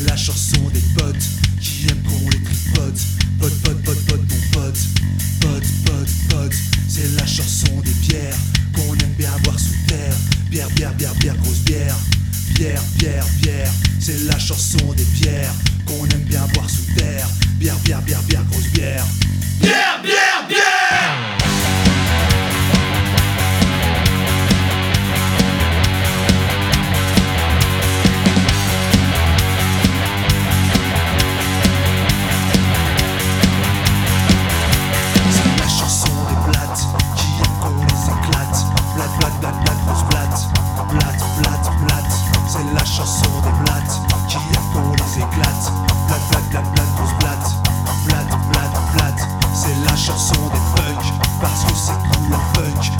C'est la chanson des potes qui aiment qu'on les tripote. Pote, pote, pote, pote, mon pote. Pote, pote, pote. C'est la chanson des bières qu'on aime bien boire sous terre. Bière, bière, bière, bière, grosse bière. Bière, bière, bière. C'est la chanson des bières qu'on aime bien boire sous terre. Bière, bière, bière, bière, grosse bière. s'éclate. Plate, plate, plate, plate, grosse plate. Plate, plate, plate. C'est la chanson des punks. Parce que c'est cool la punk.